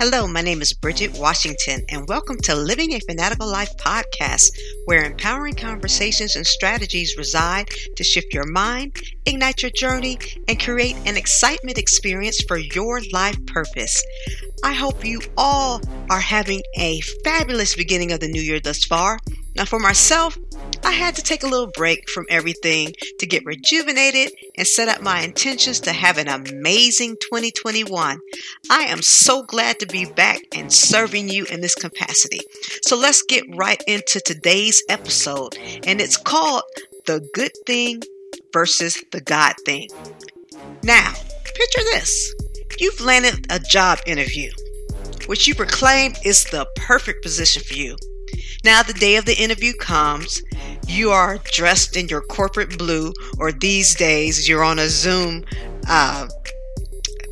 Hello, my name is Bridget Washington, and welcome to Living a Fanatical Life podcast, where empowering conversations and strategies reside to shift your mind, ignite your journey, and create an excitement experience for your life purpose. I hope you all are having a fabulous beginning of the new year thus far. Now, for myself, I had to take a little break from everything to get rejuvenated and set up my intentions to have an amazing 2021. I am so glad to be back and serving you in this capacity. So let's get right into today's episode, and it's called The Good Thing versus the God Thing. Now, picture this you've landed a job interview, which you proclaim is the perfect position for you. Now, the day of the interview comes. You are dressed in your corporate blue, or these days you're on a Zoom uh,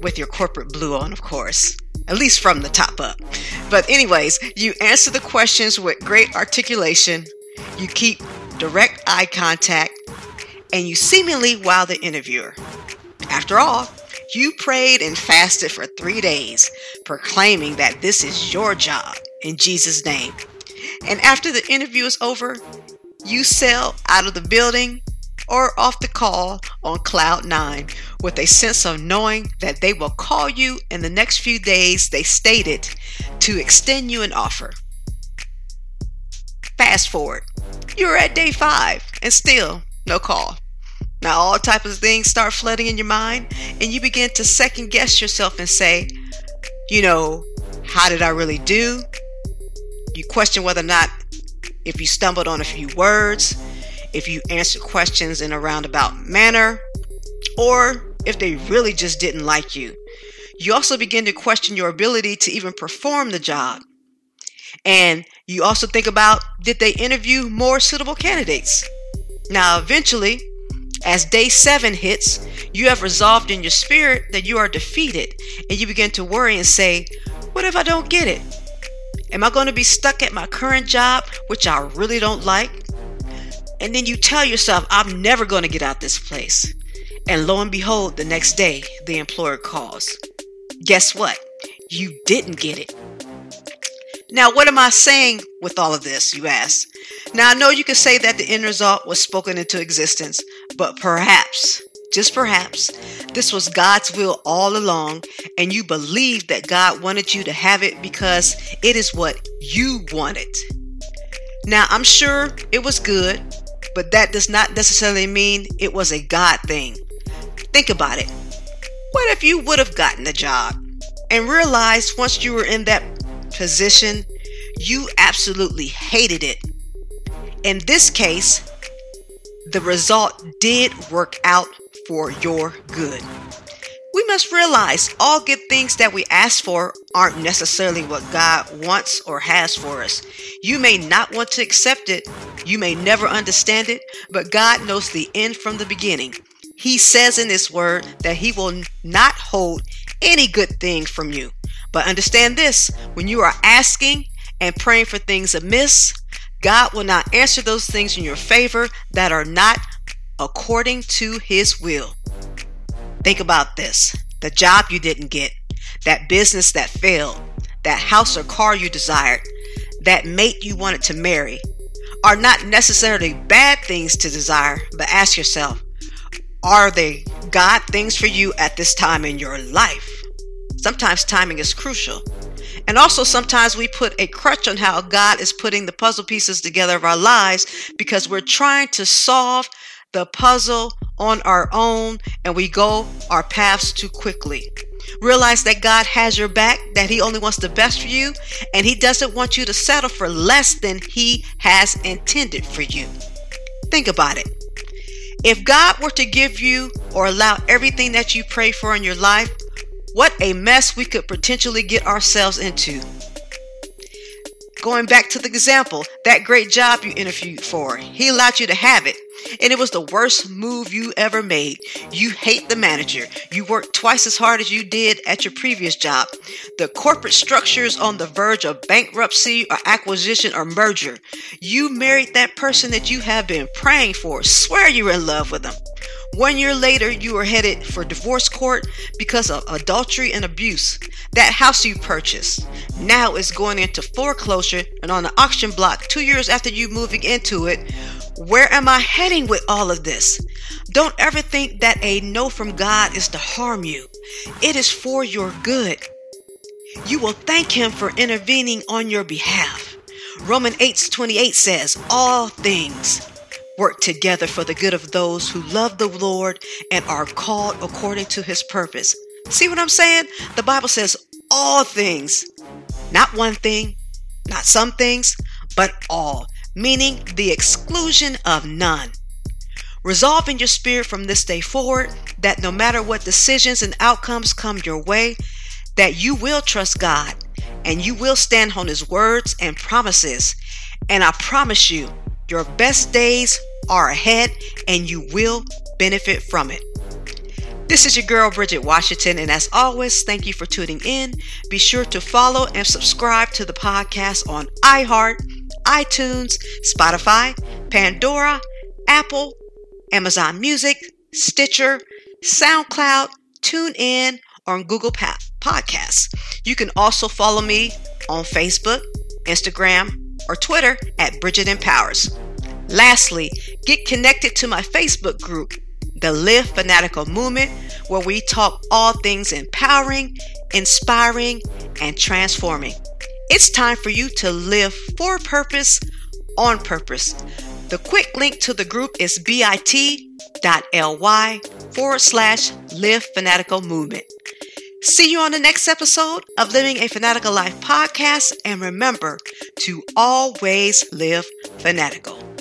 with your corporate blue on, of course, at least from the top up. But, anyways, you answer the questions with great articulation, you keep direct eye contact, and you seemingly wow the interviewer. After all, you prayed and fasted for three days, proclaiming that this is your job in Jesus' name. And after the interview is over, you sail out of the building or off the call on cloud nine with a sense of knowing that they will call you in the next few days, they stated, to extend you an offer. Fast forward, you're at day five and still no call. Now all types of things start flooding in your mind and you begin to second guess yourself and say, you know, how did I really do? You question whether or not if you stumbled on a few words, if you answered questions in a roundabout manner, or if they really just didn't like you. You also begin to question your ability to even perform the job. And you also think about did they interview more suitable candidates? Now, eventually, as day seven hits, you have resolved in your spirit that you are defeated, and you begin to worry and say, What if I don't get it? Am I going to be stuck at my current job, which I really don't like? And then you tell yourself, I'm never going to get out this place. And lo and behold, the next day, the employer calls. Guess what? You didn't get it. Now, what am I saying with all of this, you ask? Now, I know you can say that the end result was spoken into existence, but perhaps just perhaps, this was God's will all along, and you believed that God wanted you to have it because it is what you wanted. Now, I'm sure it was good, but that does not necessarily mean it was a God thing. Think about it. What if you would have gotten the job and realized once you were in that position, you absolutely hated it? In this case, the result did work out for your good. We must realize all good things that we ask for aren't necessarily what God wants or has for us. You may not want to accept it, you may never understand it, but God knows the end from the beginning. He says in His Word that He will not hold any good thing from you. But understand this when you are asking and praying for things amiss, God will not answer those things in your favor that are not according to his will. Think about this the job you didn't get, that business that failed, that house or car you desired, that mate you wanted to marry are not necessarily bad things to desire, but ask yourself, are they God things for you at this time in your life? Sometimes timing is crucial. And also, sometimes we put a crutch on how God is putting the puzzle pieces together of our lives because we're trying to solve the puzzle on our own and we go our paths too quickly. Realize that God has your back, that He only wants the best for you, and He doesn't want you to settle for less than He has intended for you. Think about it. If God were to give you or allow everything that you pray for in your life, what a mess we could potentially get ourselves into. Going back to the example, that great job you interviewed for, He allowed you to have it and it was the worst move you ever made. You hate the manager. You work twice as hard as you did at your previous job. The corporate structure is on the verge of bankruptcy or acquisition or merger. You married that person that you have been praying for. Swear you're in love with them. One year later, you are headed for divorce court because of adultery and abuse. That house you purchased now is going into foreclosure and on the auction block two years after you moving into it. Where am I heading with all of this? Don't ever think that a no from God is to harm you. It is for your good. You will thank Him for intervening on your behalf. Romans 8 28 says, All things work together for the good of those who love the Lord and are called according to his purpose. See what I'm saying? The Bible says all things, not one thing, not some things, but all, meaning the exclusion of none. Resolve in your spirit from this day forward that no matter what decisions and outcomes come your way, that you will trust God and you will stand on his words and promises. And I promise you, your best days are ahead and you will benefit from it. This is your girl, Bridget Washington, and as always, thank you for tuning in. Be sure to follow and subscribe to the podcast on iHeart, iTunes, Spotify, Pandora, Apple, Amazon Music, Stitcher, SoundCloud, TuneIn, or on Google Podcasts. You can also follow me on Facebook, Instagram, or Twitter at Bridget Empowers. Lastly, get connected to my Facebook group, the Live Fanatical Movement, where we talk all things empowering, inspiring, and transforming. It's time for you to live for purpose, on purpose. The quick link to the group is bit.ly forward slash live fanatical movement. See you on the next episode of Living a Fanatical Life podcast. And remember to always live fanatical.